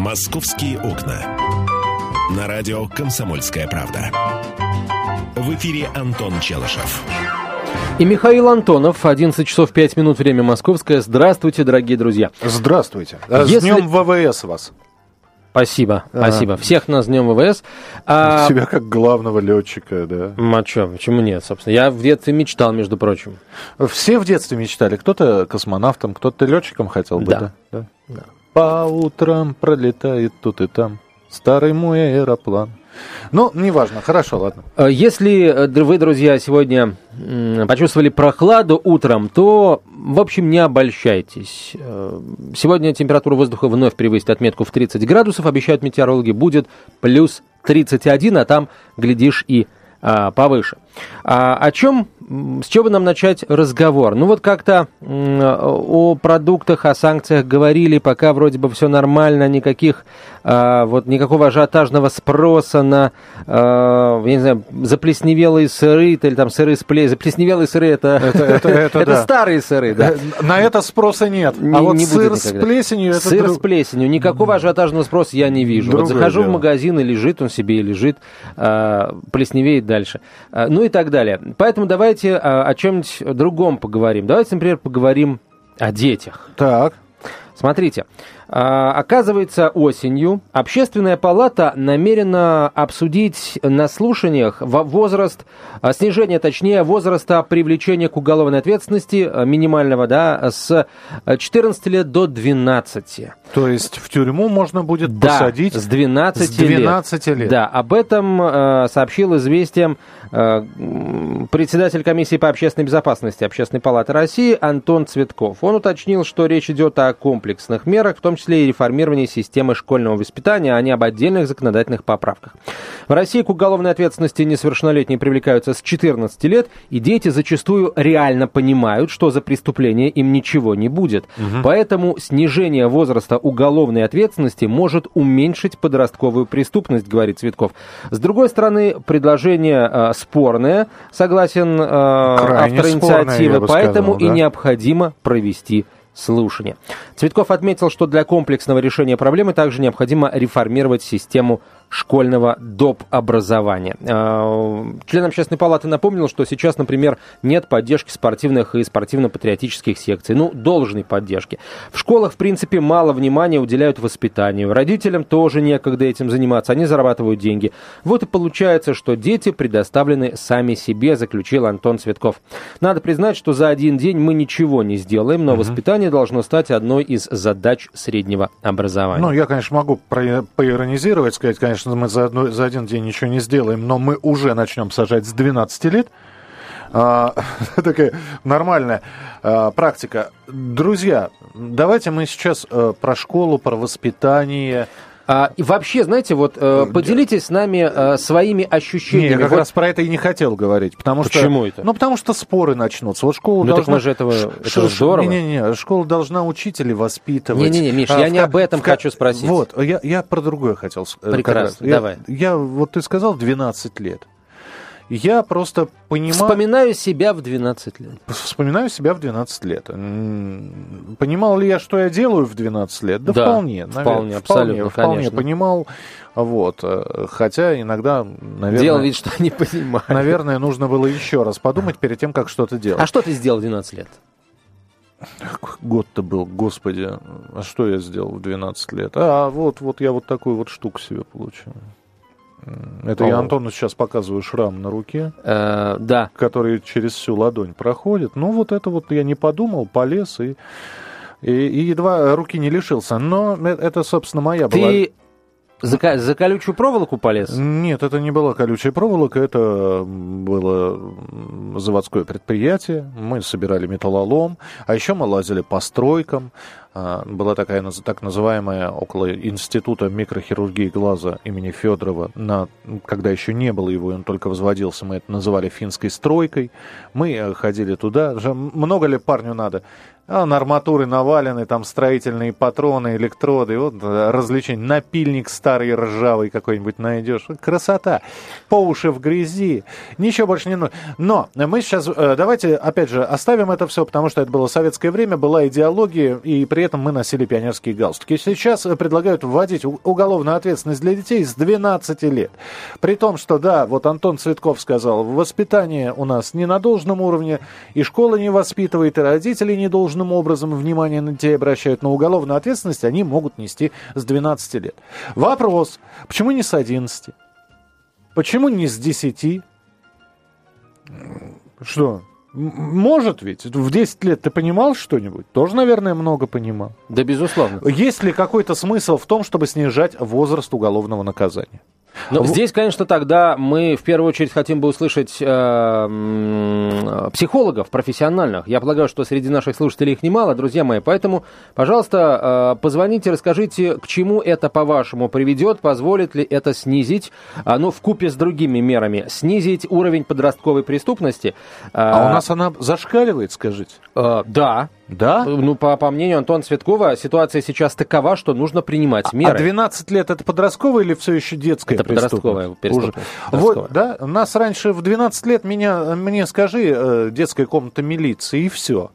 «Московские окна». На радио «Комсомольская правда». В эфире Антон Челышев. И Михаил Антонов, 11 часов 5 минут, время московское. Здравствуйте, дорогие друзья. Здравствуйте. С Если... днем ВВС вас. Спасибо, а. спасибо. Всех нас днем ВВС. А... Себя как главного летчика, да. А что, почему нет, собственно? Я в детстве мечтал, между прочим. Все в детстве мечтали. Кто-то космонавтом, кто-то летчиком хотел быть, да? да? да. По утрам пролетает тут и там старый мой аэроплан. Ну, неважно, хорошо, ладно. Э, если э, вы, друзья, сегодня почувствовали прохладу утром, то, в общем, не обольщайтесь. Э, сегодня температура воздуха вновь превысит отметку в 30 градусов, обещают метеорологи, будет плюс 31, а там, глядишь, и а, повыше. А, о чем, с чего бы нам начать разговор? Ну вот как-то о продуктах, о санкциях говорили, пока вроде бы все нормально, никаких, а, вот никакого ажиотажного спроса на, а, я не знаю, заплесневелые сыры, или там сыры с плесенью. Заплесневелые сыры это, это, это, это, это да. старые сыры, да. На это спроса нет. Не, а вот не сыр с плесенью... Это сыр друг... с плесенью, никакого ажиотажного спроса я не вижу. Другое вот захожу дело. в магазин и лежит он себе, и лежит, а, плесневеет дальше. Ну и так далее. Поэтому давайте а, о чем-нибудь другом поговорим. Давайте, например, поговорим о детях. Так. Смотрите, оказывается, осенью Общественная палата намерена обсудить на слушаниях возраст, а, снижение, точнее, возраста привлечения к уголовной ответственности а, минимального, да, с 14 лет до 12. То есть в тюрьму можно будет да, посадить с 12, с 12 лет. лет. Да, об этом э, сообщил известием э, председатель комиссии по общественной безопасности Общественной палаты России Антон Цветков. Он уточнил, что речь идет о комплексных мерах, в том числе и реформировании системы школьного воспитания, а не об отдельных законодательных поправках. В России к уголовной ответственности несовершеннолетние привлекаются с 14 лет, и дети зачастую реально понимают, что за преступление им ничего не будет. Угу. Поэтому снижение возраста уголовной ответственности может уменьшить подростковую преступность, говорит Цветков. С другой стороны, предложение э, спорное, согласен э, автор инициативы, спорное, поэтому сказал, да? и необходимо провести слушания. Цветков отметил, что для комплексного решения проблемы также необходимо реформировать систему школьного доп. образования. А, член общественной палаты напомнил, что сейчас, например, нет поддержки спортивных и спортивно-патриотических секций. Ну, должной поддержки. В школах, в принципе, мало внимания уделяют воспитанию. Родителям тоже некогда этим заниматься, они зарабатывают деньги. Вот и получается, что дети предоставлены сами себе, заключил Антон Цветков. Надо признать, что за один день мы ничего не сделаем, но угу. воспитание должно стать одной из задач среднего образования. Ну, я, конечно, могу поиронизировать, сказать, конечно, конечно, мы за, одно, за один день ничего не сделаем, но мы уже начнем сажать с 12 лет. А, такая нормальная а, практика. Друзья, давайте мы сейчас а, про школу, про воспитание, а, и вообще, знаете, вот э, поделитесь с нами э, своими ощущениями. Не, я как вот... раз про это и не хотел говорить, потому Почему что... Почему это? Ну, потому что споры начнутся. Вот школа ну, должна... так мы же этого... Ш... Это здорово. Не-не-не, школа должна учителей воспитывать. Не-не-не, Миш, а, я в... не об этом в... хочу спросить. Вот, я, я про другое хотел сказать. Прекрасно, давай. Я, я, вот ты сказал 12 лет. Я просто понимаю... Вспоминаю себя в 12 лет. Вспоминаю себя в 12 лет. Понимал ли я, что я делаю в 12 лет? Да, да вполне. Вполне, наверное, абсолютно, вполне, вполне понимал. Вот. Э, хотя иногда, наверное... Делал вид, что не понимаю. Наверное, нужно было еще раз подумать перед тем, как что-то делать. А что ты сделал в 12 лет? Год-то был, господи. А что я сделал в 12 лет? А, вот, вот я вот такую вот штуку себе получил. Это О. я Антону сейчас показываю шрам на руке, э, да. который через всю ладонь проходит. Ну, вот это вот я не подумал, полез и, и, и едва руки не лишился. Но э, это, собственно, моя Ты была... За, за колючую проволоку полез? Нет, это не была колючая проволока, это было заводское предприятие. Мы собирали металлолом, а еще мы лазили по стройкам. А, была такая так называемая около Института микрохирургии глаза имени Федорова, на, когда еще не было его, он только возводился, мы это называли финской стройкой. Мы э, ходили туда. Много ли парню надо? А, на арматуры навалены, там строительные патроны, электроды, вот э, развлечение. Напильник старый ржавый какой-нибудь найдешь. Красота. По уши в грязи. Ничего больше не нужно. Но мы сейчас, э, давайте, опять же, оставим это все, потому что это было советское время, была идеология, и при этом мы носили пионерские галстуки. Сейчас предлагают вводить уголовную ответственность для детей с 12 лет. При том, что, да, вот Антон Цветков сказал, воспитание у нас не на должном уровне, и школа не воспитывает, и родители недолжным образом внимание на детей обращают, но уголовную ответственность они могут нести с 12 лет. Вопрос, почему не с 11? Почему не с 10? Что? Может ведь. В 10 лет ты понимал что-нибудь? Тоже, наверное, много понимал. Да, безусловно. Есть ли какой-то смысл в том, чтобы снижать возраст уголовного наказания? Но в... здесь, конечно, тогда мы в первую очередь хотим бы услышать э, психологов профессиональных. Я полагаю, что среди наших слушателей их немало, друзья мои. Поэтому, пожалуйста, э, позвоните, расскажите, к чему это, по-вашему, приведет, позволит ли это снизить, э, ну, в купе с другими мерами, снизить уровень подростковой преступности. А у нас она зашкаливает, скажите? Э, да, да? Ну, по, по мнению Антона Цветкова, ситуация сейчас такова, что нужно принимать а меры. А 12 лет это подростковое или все еще детское Это подростковое Уже. Вот, да, нас раньше в 12 лет меня, мне скажи, э, детская комната милиции, и все.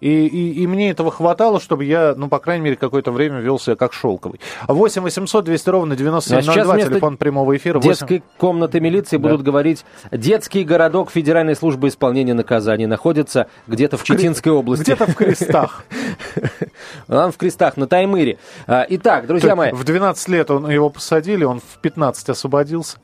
И, и, и мне этого хватало, чтобы я, ну, по крайней мере, какое-то время вел себя как шелковый. 8 800 200 ровно 9702, а телефон прямого эфира. 8... Детской комнаты милиции да. будут говорить, детский городок Федеральной службы исполнения наказаний находится где-то в, в Читинской Кре... области. Где-то в крестах. Он в крестах, на Таймыре. А, итак, друзья мои. В 12 лет он, его посадили, он в 15 освободился.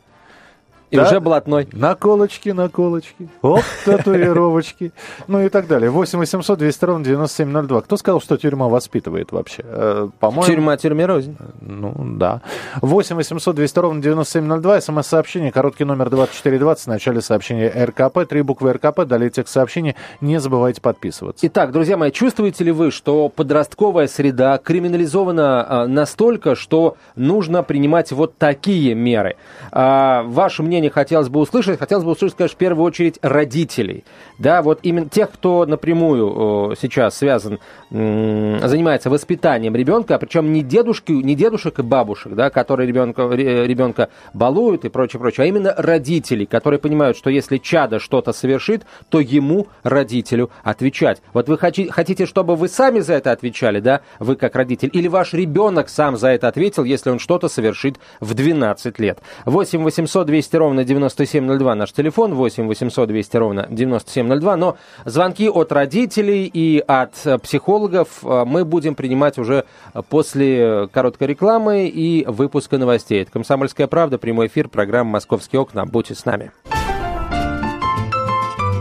И да? уже блатной. Наколочки, наколочки. Оп, татуировочки. Ну и так далее. 8 800 200 ровно 9702. Кто сказал, что тюрьма воспитывает вообще? Э, по-моему... Тюрьма тюрьме рознь. Ну, да. 8 800 200 ровно 9702. СМС-сообщение, короткий номер 2420. В начале сообщения РКП. Три буквы РКП. Далее текст сообщения. Не забывайте подписываться. Итак, друзья мои, чувствуете ли вы, что подростковая среда криминализована а, настолько, что нужно принимать вот такие меры? А, ваше мнение мнение хотелось бы услышать. Хотелось бы услышать, конечно, в первую очередь родителей. Да, вот именно тех, кто напрямую сейчас связан, занимается воспитанием ребенка, причем не дедушки, не дедушек и бабушек, да, которые ребенка, ребенка балуют и прочее, прочее, а именно родителей, которые понимают, что если чадо что-то совершит, то ему, родителю, отвечать. Вот вы хотите, чтобы вы сами за это отвечали, да, вы как родитель, или ваш ребенок сам за это ответил, если он что-то совершит в 12 лет. 8 800 200 ровно 9702 наш телефон, 8 800 200 ровно 9702. Но звонки от родителей и от психологов э, мы будем принимать уже после короткой рекламы и выпуска новостей. Это «Комсомольская правда», прямой эфир, программа «Московские окна». Будьте с нами.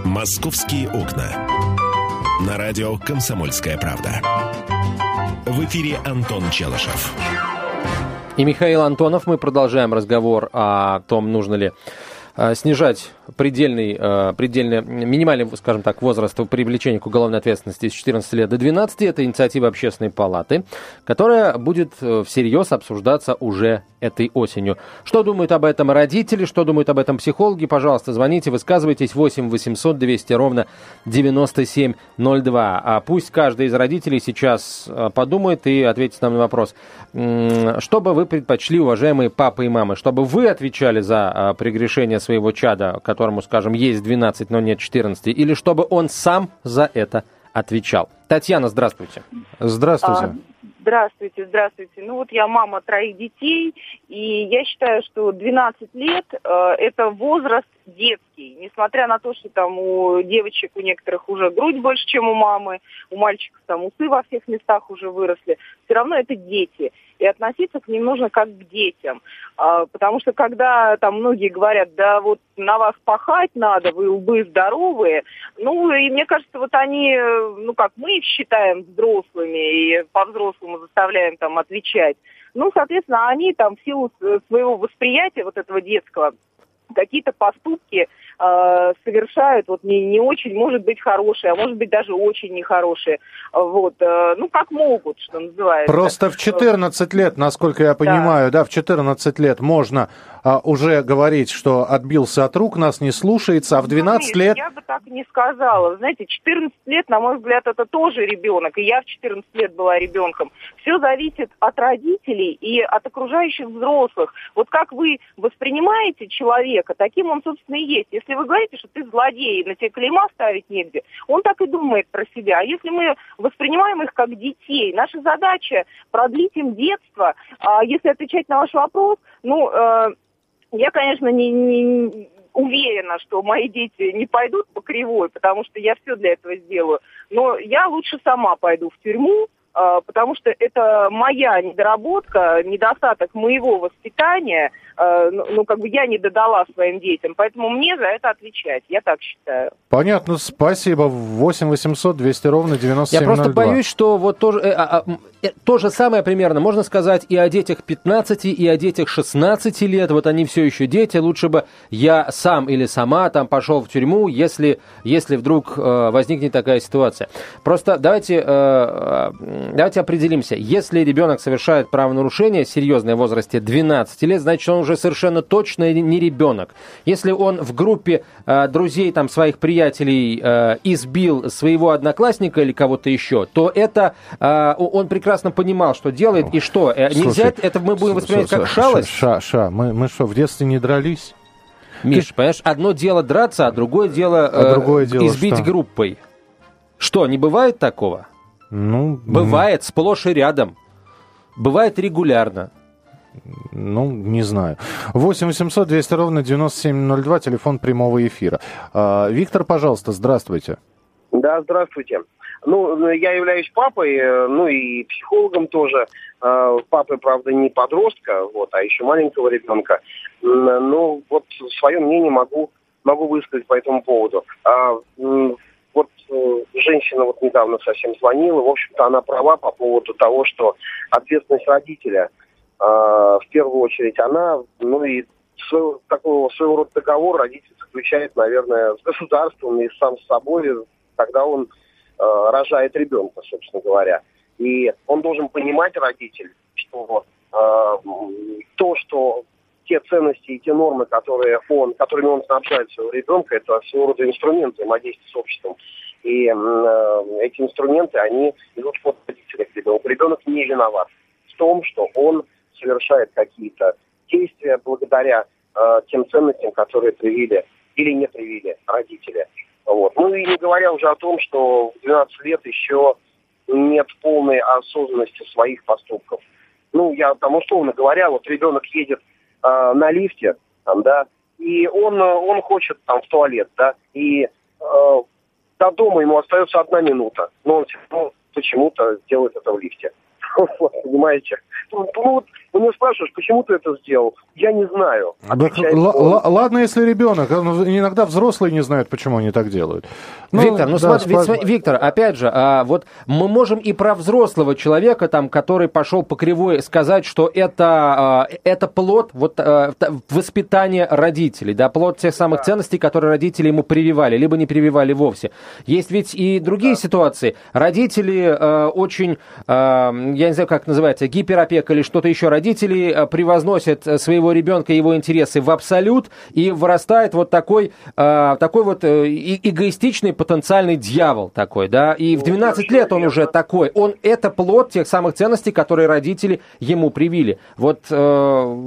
«Московские окна». На радио «Комсомольская правда». В эфире Антон Челышев. И Михаил Антонов. Мы продолжаем разговор о том, нужно ли э, снижать предельный, э, предельный, минимальный, скажем так, возраст привлечения к уголовной ответственности с 14 лет до 12. Это инициатива общественной палаты, которая будет э, всерьез обсуждаться уже этой осенью. Что думают об этом родители, что думают об этом психологи, пожалуйста, звоните, высказывайтесь 8 800 200 ровно 9702. А пусть каждый из родителей сейчас подумает и ответит нам на вопрос, что бы вы предпочли, уважаемые папы и мамы, чтобы вы отвечали за а, прегрешение своего чада, которому, скажем, есть 12, но нет 14, или чтобы он сам за это отвечал? Татьяна, здравствуйте. Здравствуйте. А, здравствуйте, здравствуйте. Ну вот я мама троих детей, и я считаю, что 12 лет э, это возраст детский. Несмотря на то, что там у девочек у некоторых уже грудь больше, чем у мамы, у мальчиков там усы во всех местах уже выросли, все равно это дети и относиться к ним нужно как к детям. А, потому что когда там многие говорят, да вот на вас пахать надо, вы лбы здоровые, ну и мне кажется, вот они, ну как мы их считаем взрослыми и по-взрослому заставляем там отвечать, ну, соответственно, они там в силу своего восприятия вот этого детского какие-то поступки э, совершают вот не, не очень, может быть, хорошие, а может быть, даже очень нехорошие. Вот, э, ну, как могут, что называется. Просто в 14 лет, насколько я понимаю, да, да в 14 лет можно а, уже говорить, что отбился от рук, нас не слушается, а в 12 ну, лет... Я бы так не сказала. Знаете, 14 лет, на мой взгляд, это тоже ребенок, и я в 14 лет была ребенком. Все зависит от родителей и от окружающих взрослых. Вот как вы воспринимаете человека, человека, таким он, собственно, и есть. Если вы говорите, что ты злодей, на тебе клейма ставить негде, он так и думает про себя. А если мы воспринимаем их как детей, наша задача продлить им детство. А если отвечать на ваш вопрос, ну, э, я, конечно, не, не уверена, что мои дети не пойдут по кривой, потому что я все для этого сделаю. Но я лучше сама пойду в тюрьму, потому что это моя недоработка, недостаток моего воспитания, а, ну, ну, как бы я не додала своим детям, поэтому мне за это отвечать, я так считаю. Понятно, спасибо. 8 800 200 ровно 9702. Я просто боюсь, что вот тоже, э, а, то же самое примерно можно сказать и о детях 15, и о детях 16 лет, вот они все еще дети, лучше бы я сам или сама там пошел в тюрьму, если, если вдруг э, возникнет такая ситуация. Просто давайте э, давайте определимся. Если ребенок совершает правонарушение серьезное в возрасте 12 лет, значит, он уже совершенно точно не ребенок. Если он в группе э, друзей, там, своих приятелей э, избил своего одноклассника или кого-то еще, то это э, он прекрасно понимал, что делает и что. Э, Слушай, Нельзя это мы будем воспринимать как шалость. Ша, ша, мы, мы что, в детстве не дрались? Миш, Ты... понимаешь, одно дело драться, а другое дело, э, а другое дело избить что? группой. Что, не бывает такого? Ну, Бывает сплошь и рядом. Бывает регулярно. Ну, не знаю. 8 800 200 ровно 9702, телефон прямого эфира. А, Виктор, пожалуйста, здравствуйте. Да, здравствуйте. Ну, я являюсь папой, э, ну и психологом тоже. А, папой, правда, не подростка, вот, а еще маленького ребенка. Ну, вот свое мнение могу, могу высказать по этому поводу. А, вот э, женщина вот недавно совсем звонила, в общем-то она права по поводу того, что ответственность родителя э, в первую очередь она, ну и своего, такого своего рода договор родитель заключает, наверное, с государством и сам с собой, когда он э, рожает ребенка, собственно говоря. И он должен понимать, родитель, что э, то, что те ценности и те нормы, которые он, которыми он снабжает своего ребенка, это своего рода инструменты взаимодействия с обществом. И э, эти инструменты, они идут под к ребенку. Ребенок не виноват в том, что он совершает какие-то действия благодаря э, тем ценностям, которые привили или не привили родители. Вот. Ну и не говоря уже о том, что в 12 лет еще нет полной осознанности своих поступков. Ну, я там условно говоря, вот ребенок едет э, на лифте, там, да, и он, он хочет там в туалет, да, и э, до дома ему остается одна минута, но он все почему-то делает это в лифте. Вот, понимаете? Ну, ну, вот, у него спрашиваешь, почему ты это сделал? Я не знаю. ладно, если ребенок, иногда взрослые не знают, почему они так делают. Ну, Виктор, ну да, смотри, спа... Виктор, опять же, а, вот мы можем и про взрослого человека, там, который пошел по кривой, сказать, что это, а, это плод вот, а, воспитания родителей, да, плод тех самых да. ценностей, которые родители ему прививали, либо не прививали вовсе. Есть ведь и другие да. ситуации. Родители а, очень, а, я не знаю, как называется, гиперопека или что-то еще, родители а, превозносят своего ребенка его интересы в абсолют, и вырастает вот такой, а, такой вот э, эгоистичный потенциальный дьявол такой, да, и в 12 лет он уже такой. Он это плод тех самых ценностей, которые родители ему привили. Вот э,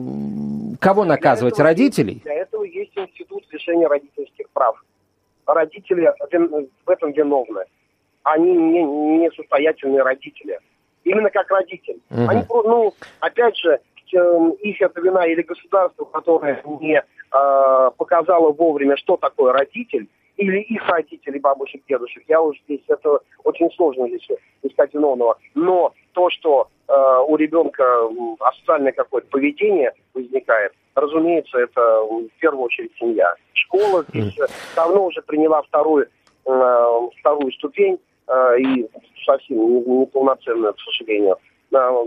кого наказывать, родителей? Для этого есть институт лишения родительских прав. Родители в этом виновны. Они не, не состоятельные родители. Именно как родитель. Угу. Они, ну, опять же, эм, их это вина или государство, которое не э, показало вовремя, что такое родитель, или их родителей, бабушек, дедушек. Я уже здесь, это очень сложно здесь искать виновного. Но то, что э, у ребенка асоциальное какое-то поведение возникает, разумеется, это в первую очередь семья. Школа здесь давно уже приняла вторую, э, вторую ступень, и совсем неполноценную, к сожалению. Э,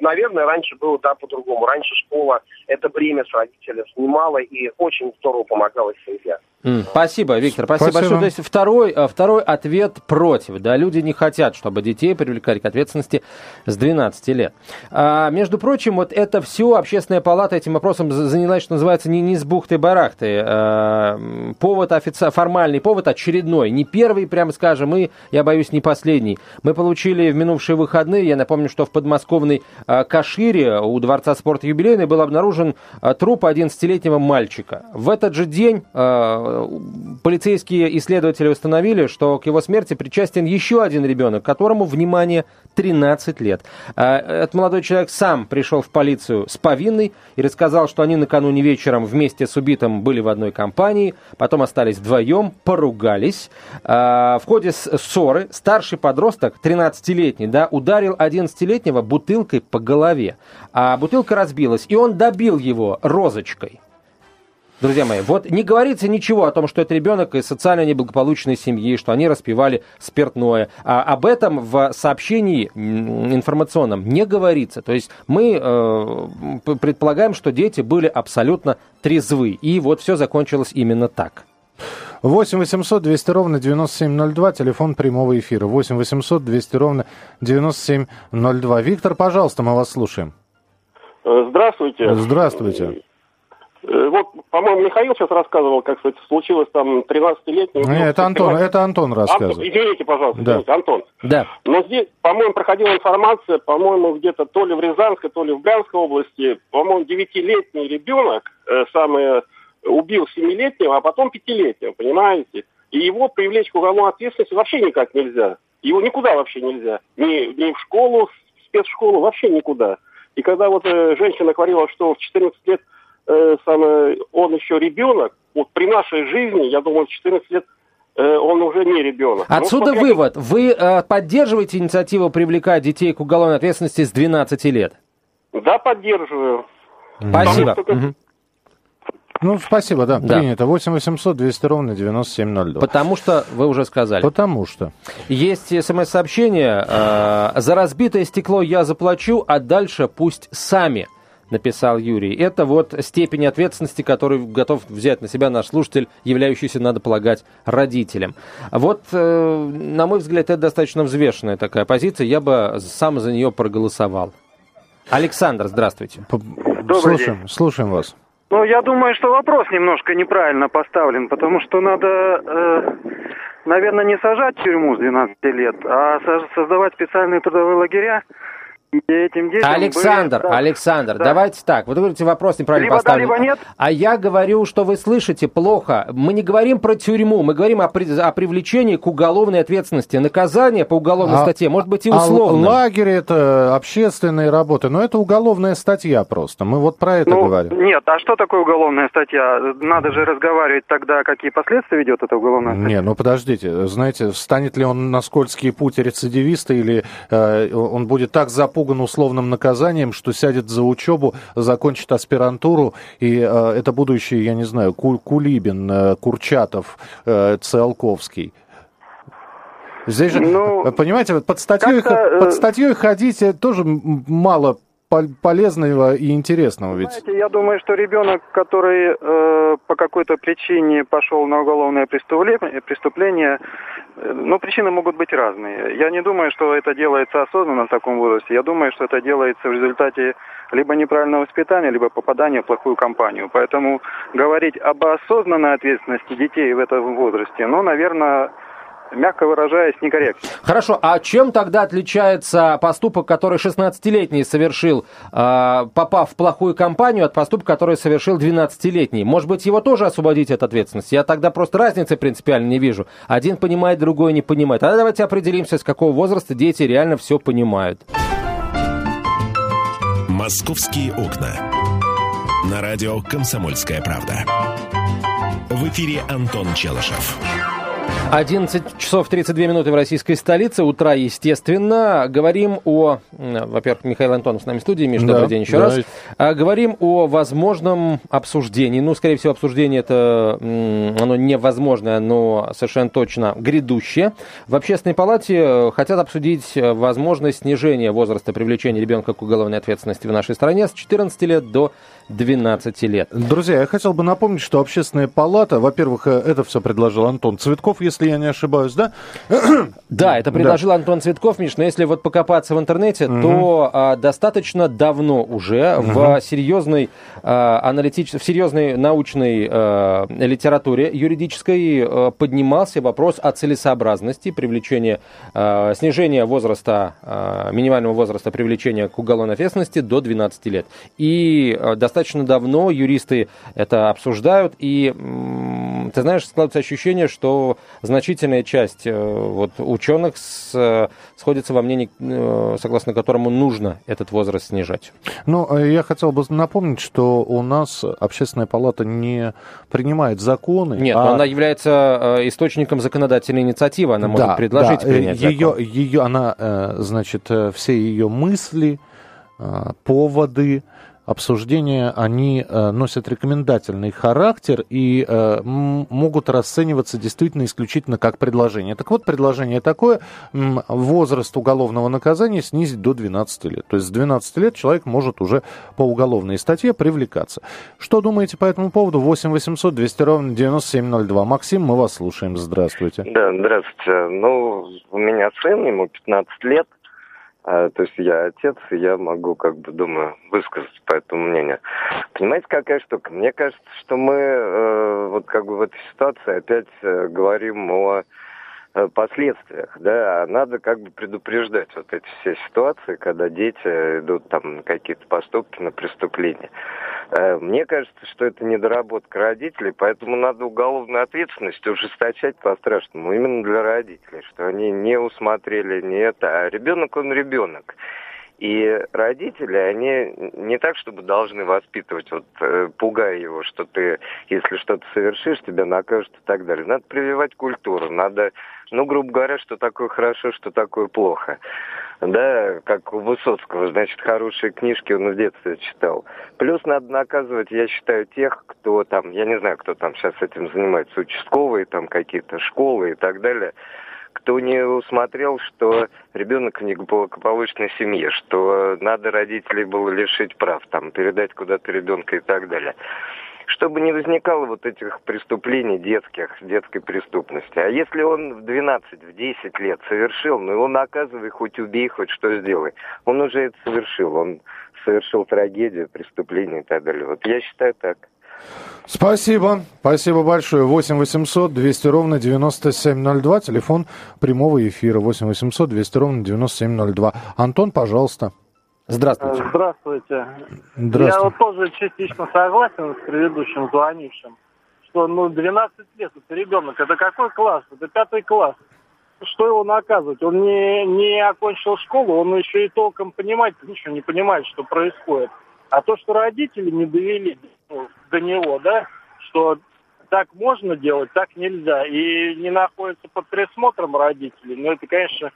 наверное, раньше было, да, по-другому. Раньше школа это бремя с родителя снимала и очень здорово помогала семье. Спасибо, Виктор, спасибо, спасибо. большое. То есть второй, э, второй ответ против. Да, люди не хотят, чтобы детей привлекали к ответственности с 12 лет. А, между прочим, вот это все общественная палата этим вопросом занялась, что называется, не, не с бухты-барахты. А, повод офици... формальный, повод очередной. Не первый, прямо скажем, и, я боюсь, не последний. Мы получили в минувшие выходные, я напомню, что в подмосковной а, Кашире у Дворца спорта юбилейный был обнаружен а, труп 11-летнего мальчика. В этот же день а, полицейские исследователи установили, что к его смерти причастен еще один ребенок, которому, внимание, 13 лет. А, этот молодой человек сам пришел в полицию с повинной и рассказал, что они накануне вечером вместе с убитым были в одной компании, потом остались вдвоем, поругались. А, в ходе ссоры старший подросток, 13-летний, да, ударил 11-летнего бутылкой по голове. А бутылка разбилась, и он добил его розочкой. Друзья мои, вот не говорится ничего о том, что это ребенок из социально неблагополучной семьи, что они распивали спиртное. А об этом в сообщении информационном не говорится. То есть мы э, предполагаем, что дети были абсолютно трезвы. И вот все закончилось именно так. 8 800 200 ровно 9702, телефон прямого эфира. 8 800 200 ровно 9702. Виктор, пожалуйста, мы вас слушаем. Здравствуйте. Здравствуйте. Э, вот, по-моему, Михаил сейчас рассказывал, как сказать, случилось там 13-летний... Нет, это Антон, это Антон рассказывал. Антон, извините, пожалуйста, да. извините, Антон. Да. Но здесь, по-моему, проходила информация, по-моему, где-то то ли в Рязанской, то ли в Брянской области, по-моему, 9-летний ребенок э, самый убил 7-летнего, а потом 5-летнего, понимаете? И его привлечь к уголовной ответственности вообще никак нельзя. Его никуда вообще нельзя. Ни, ни в школу, в спецшколу, вообще никуда. И когда вот э, женщина говорила, что в 14 лет э, самое, он еще ребенок, вот при нашей жизни, я думаю, в 14 лет э, он уже не ребенок. Ну, Отсюда ну, вывод. Вы э, поддерживаете инициативу привлекать детей к уголовной ответственности с 12 лет? Да, поддерживаю. Спасибо. Что. Ну, спасибо, да, да. принято. 8 800 200 ровно 9702. Потому что вы уже сказали. Потому что. Есть смс-сообщение. Э, За разбитое стекло я заплачу, а дальше пусть сами написал Юрий. Это вот степень ответственности, которую готов взять на себя наш слушатель, являющийся, надо полагать, родителем. Вот, э, на мой взгляд, это достаточно взвешенная такая позиция. Я бы сам за нее проголосовал. Александр, здравствуйте. Добрый слушаем, день. слушаем вас. Ну, я думаю, что вопрос немножко неправильно поставлен, потому что надо, э, наверное, не сажать в тюрьму с 12 лет, а создавать специальные трудовые лагеря, этим детям Александр, были... Александр, да. давайте так. Вы говорите, вопрос неправильно либо поставлен. Да, либо нет. А я говорю, что вы слышите плохо. Мы не говорим про тюрьму, мы говорим о, при... о привлечении к уголовной ответственности. Наказание по уголовной а, статье может быть и условно. А лагерь это общественные работы, но это уголовная статья просто. Мы вот про это ну, говорим. Нет, а что такое уголовная статья? Надо же разговаривать тогда, какие последствия ведет эта уголовная статья. Не, ну подождите, знаете, станет ли он на скользкий путь рецидивиста или э, он будет так запутан, напуган условным наказанием, что сядет за учебу, закончит аспирантуру, и э, это будущий, я не знаю, Кулибин, э, Курчатов, э, Циолковский. Здесь же, ну, понимаете, под статьей, э, под статьей ходить тоже мало полезного и интересного ведь. Знаете, я думаю, что ребенок, который э, по какой-то причине пошел на уголовное преступление, преступление э, ну, причины могут быть разные. Я не думаю, что это делается осознанно в таком возрасте. Я думаю, что это делается в результате либо неправильного воспитания, либо попадания в плохую компанию. Поэтому говорить об осознанной ответственности детей в этом возрасте, ну, наверное, мягко выражаясь, некорректно. Хорошо, а чем тогда отличается поступок, который 16-летний совершил, а, попав в плохую компанию, от поступка, который совершил 12-летний? Может быть, его тоже освободить от ответственности? Я тогда просто разницы принципиально не вижу. Один понимает, другой не понимает. А давайте определимся, с какого возраста дети реально все понимают. «Московские окна». На радио «Комсомольская правда». В эфире Антон Челышев. 11 часов 32 минуты в российской столице. Утра, естественно. Говорим о... Во-первых, Михаил Антонов с нами в студии. Миш, да, добрый день еще да. раз. А, говорим о возможном обсуждении. Ну, скорее всего, обсуждение это... Оно невозможное, но совершенно точно грядущее. В общественной палате э, хотят обсудить э, возможность снижения возраста привлечения ребенка к уголовной ответственности в нашей стране с 14 лет до 12 лет. Друзья, я хотел бы напомнить, что общественная палата, во-первых, э, это все предложил Антон Цветков, если я не ошибаюсь, да? Да, это предложил да. Антон Цветков, Миш, но если вот покопаться в интернете, угу. то а, достаточно давно уже угу. в серьезной а, аналитич... в серьезной научной а, литературе юридической а, поднимался вопрос о целесообразности привлечения, а, снижения возраста, а, минимального возраста привлечения к уголовной ответственности до 12 лет. И а, достаточно давно юристы это обсуждают, и ты знаешь, складывается ощущение, что значительная часть э, вот, ученых с, э, сходится во мнении, э, согласно которому нужно этот возраст снижать. Ну, я хотел бы напомнить, что у нас общественная палата не принимает законы. Нет, а... она является источником законодательной инициативы, она может да, предложить да. принять ее, закон. Ее, она, значит, все ее мысли, поводы, обсуждения, они э, носят рекомендательный характер и э, могут расцениваться действительно исключительно как предложение. Так вот, предложение такое, возраст уголовного наказания снизить до 12 лет. То есть с 12 лет человек может уже по уголовной статье привлекаться. Что думаете по этому поводу? 8 800 200 ровно 9702. Максим, мы вас слушаем. Здравствуйте. Да, здравствуйте. Ну, у меня сын, ему 15 лет. А, то есть я отец, и я могу, как бы, думаю, высказать по этому мнению. Понимаете, какая штука? Мне кажется, что мы э, вот как бы в этой ситуации опять э, говорим о последствиях, да, надо как бы предупреждать вот эти все ситуации, когда дети идут там на какие-то поступки, на преступления. Э, мне кажется, что это недоработка родителей, поэтому надо уголовную ответственность ужесточать по-страшному именно для родителей, что они не усмотрели не это, а ребенок он ребенок. И родители, они не так, чтобы должны воспитывать, вот э, пугая его, что ты, если что-то совершишь, тебя накажут и так далее. Надо прививать культуру, надо, ну, грубо говоря, что такое хорошо, что такое плохо. Да, как у Высоцкого, значит, хорошие книжки он в детстве читал. Плюс надо наказывать, я считаю, тех, кто там, я не знаю, кто там сейчас этим занимается, участковые там какие-то школы и так далее кто не усмотрел, что ребенок в неблагополучной семье, что надо родителей было лишить прав, там, передать куда-то ребенка и так далее. Чтобы не возникало вот этих преступлений детских, детской преступности. А если он в 12, в 10 лет совершил, ну его наказывай, хоть убей, хоть что сделай. Он уже это совершил, он совершил трагедию, преступление и так далее. Вот я считаю так. Спасибо. Спасибо большое. 8 800 200 ровно 9702. Телефон прямого эфира. 8 800 200 ровно 9702. Антон, пожалуйста. Здравствуйте. Здравствуйте. Здравствуйте. Я вот тоже частично согласен с предыдущим звонившим, что ну 12 лет это ребенок. Это какой класс? Это пятый класс. Что его наказывать? Он не, не окончил школу, он еще и толком понимать ничего не понимает, что происходит. А то, что родители не довели до него, да, что так можно делать, так нельзя. И не находится под присмотром родителей. Но это, конечно,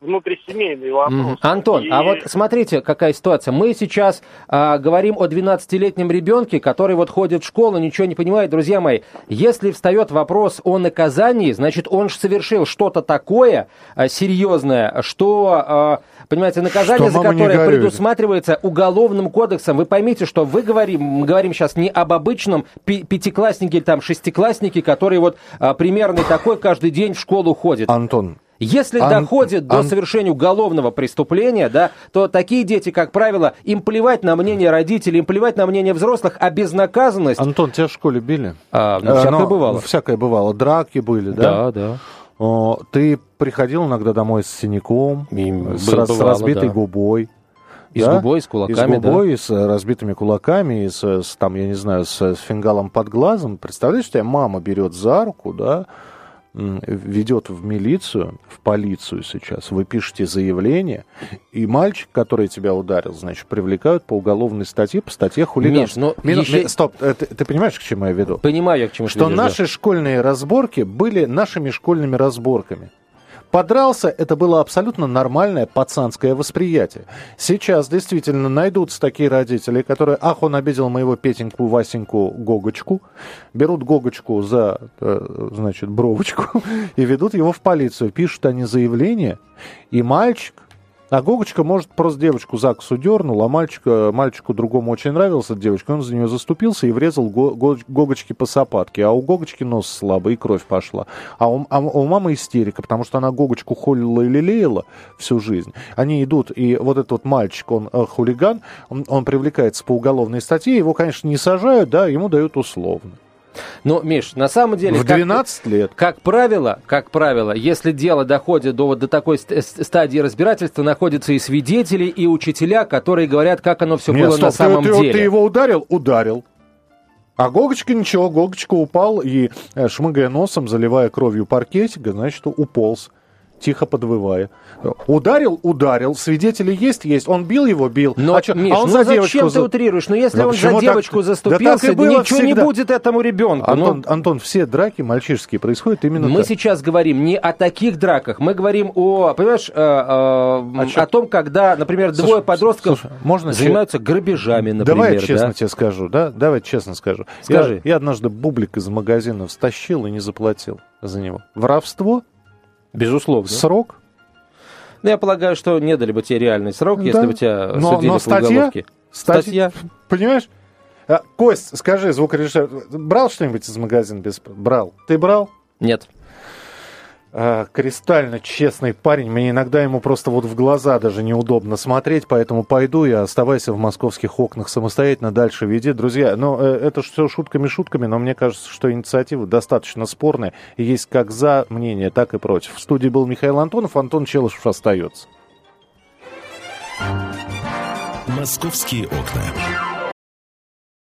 внутрисемейный вопрос. Антон, а и... а вот смотрите, какая ситуация. Мы сейчас а, говорим о 12-летнем ребенке, который вот ходит в школу, ничего не понимает. Друзья мои, если встает вопрос о наказании, значит, он же совершил что-то такое а, серьезное, что, а, понимаете, наказание, что за которое предусматривается уголовным кодексом. Вы поймите, что вы говорим, мы говорим сейчас не об обычном пятикласснике или там шестикласснике, который вот а, примерно такой каждый день в школу ходит. Антон, если Ан... доходит до Ан... совершения уголовного преступления, да, то такие дети, как правило, им плевать на мнение родителей, им плевать на мнение взрослых, а безнаказанность... Антон, тебя в школе били? А, ну, всякое Но, бывало. Всякое бывало. Драки были, да? Да, да. О, ты приходил иногда домой с синяком, И с, бывало, с разбитой да. губой. И да? с губой, с кулаками, и с губой, да? и с разбитыми кулаками, и с, с там, я не знаю, с, с фингалом под глазом. Представляешь, тебя мама берет за руку, да, ведет в милицию, в полицию сейчас, вы пишете заявление, и мальчик, который тебя ударил, значит, привлекают по уголовной статье, по статье хулиганства. Миш, Мину- еще- ми- Стоп, э, ты, ты понимаешь, к чему я веду? Понимаю я, к чему Что ведешь, да. наши школьные разборки были нашими школьными разборками. Подрался, это было абсолютно нормальное пацанское восприятие. Сейчас действительно найдутся такие родители, которые, ах, он обидел моего Петеньку, Васеньку, Гогочку, берут Гогочку за, э, значит, бровочку и ведут его в полицию. Пишут они заявление, и мальчик, а Гогочка, может, просто девочку за косу дернул, а мальчика, мальчику другому очень нравилась эта девочка, он за нее заступился и врезал Го- Го- Гогочке по сапатке. А у Гогочки нос слабый, и кровь пошла. А у, а у мамы истерика, потому что она Гогочку холила и лелеяла всю жизнь. Они идут, и вот этот вот мальчик, он э, хулиган, он, он привлекается по уголовной статье, его, конечно, не сажают, да, ему дают условно. Но, Миш, на самом деле... В как- 12 лет. Как правило, как правило, если дело доходит до, вот до такой ст- стадии разбирательства, находятся и свидетели, и учителя, которые говорят, как оно все Нет, было стоп, на ты- самом ты, деле. ты его ударил? Ударил. А Гогочка ничего, Гогочка упал и, э, шмыгая носом, заливая кровью паркетик, значит, уполз, тихо подвывая. Ударил? Ударил. Свидетели есть? Есть. Он бил его? Бил. Но, а чё, Миш, а он ну за зачем девочку ты за- утрируешь? Ну если Да он за так? девочку Да так заступился, было ничего не всегда. будет этому ребенку. Ну, Антон, Антон, все драки мальчишеские происходят именно мы так. сейчас говорим не о таких драках, мы говорим о, понимаешь, э, э, чё? о том, когда, например, Слушай, двое подростков слушай, можно занимаются грабежами, например. Давай я честно да? тебе скажу, да? Давай честно скажу. Скажи. Я, я однажды бублик из магазина стащил и не заплатил за него. Воровство, Безусловно. срок. Ну, я полагаю, что не дали бы тебе реальный срок, Да. если бы тебя Но- судили но по статья- уголовке. Статья, понимаешь? А, Кость, скажи, звукорежиссер, брал что-нибудь из магазина без... Брал. Ты брал? Нет. А, кристально честный парень. Мне иногда ему просто вот в глаза даже неудобно смотреть, поэтому пойду я, оставайся в московских окнах самостоятельно, дальше веди. Друзья, ну, э, это все шутками-шутками, но мне кажется, что инициатива достаточно спорная. Есть как за мнение, так и против. В студии был Михаил Антонов, Антон Челышев остается. «Московские окна».